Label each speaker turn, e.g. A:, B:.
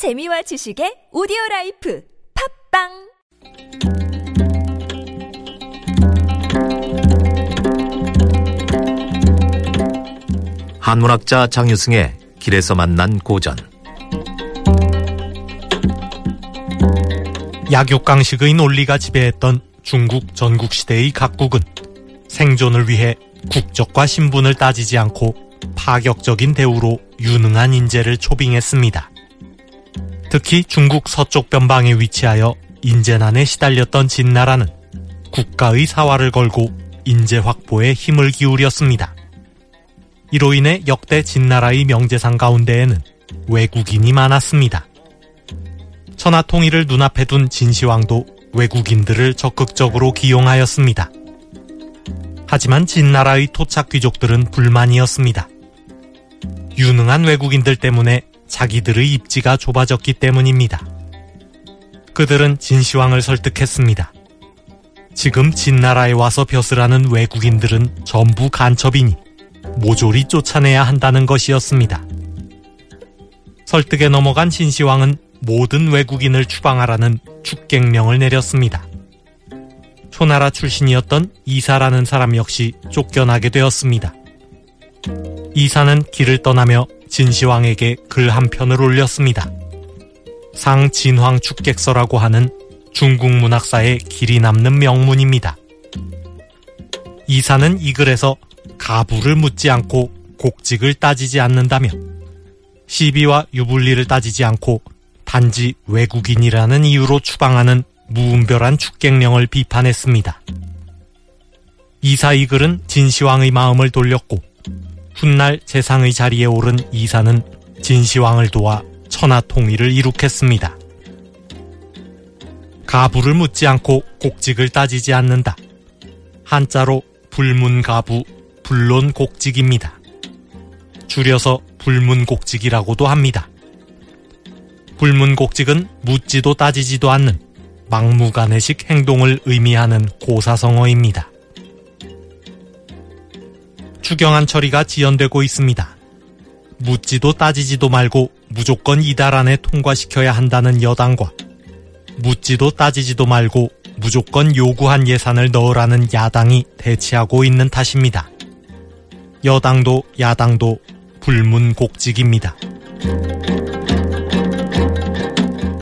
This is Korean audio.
A: 재미와 지식의 오디오 라이프 팟빵
B: 한문학자 장유승의 길에서 만난 고전
C: 약육강식의 논리가 지배했던 중국 전국시대의 각국은 생존을 위해 국적과 신분을 따지지 않고 파격적인 대우로 유능한 인재를 초빙했습니다. 특히 중국 서쪽 변방에 위치하여 인재난에 시달렸던 진나라는 국가의 사활을 걸고 인재 확보에 힘을 기울였습니다. 이로 인해 역대 진나라의 명재상 가운데에는 외국인이 많았습니다. 천하 통일을 눈앞에 둔 진시황도 외국인들을 적극적으로 기용하였습니다. 하지만 진나라의 토착 귀족들은 불만이었습니다. 유능한 외국인들 때문에 자기들의 입지가 좁아졌기 때문입니다. 그들은 진시황을 설득했습니다. 지금 진나라에 와서 벼슬하는 외국인들은 전부 간첩이니 모조리 쫓아내야 한다는 것이었습니다. 설득에 넘어간 진시황은 모든 외국인을 추방하라는 축객명을 내렸습니다. 초나라 출신이었던 이사라는 사람 역시 쫓겨나게 되었습니다. 이사는 길을 떠나며 진시황에게 글 한 편을 올렸습니다. 상진황 축객서라고 하는 중국 문학사의 길이 남는 명문입니다. 이사는 이 글에서 가부를 묻지 않고 곡직을 따지지 않는다며 시비와 유불리를 따지지 않고 단지 외국인이라는 이유로 추방하는 무분별한 축객령을 비판했습니다. 이사 이 글은 진시황의 마음을 돌렸고 훗날 재상의 자리에 오른 이사는 진시황을 도와 천하 통일을 이룩했습니다. 가부를 묻지 않고 곡직을 따지지 않는다. 한자로 불문가부, 불론곡직입니다. 줄여서 불문곡직이라고도 합니다. 불문곡직은 묻지도 따지지도 않는 막무가내식 행동을 의미하는 고사성어입니다. 추경안 처리가 지연되고 있습니다. 묻지도 따지지도 말고 무조건 이달 안에 통과시켜야 한다는 여당과 묻지도 따지지도 말고 무조건 요구한 예산을 넣으라는 야당이 대치하고 있는 탓입니다. 여당도 야당도 불문곡직입니다.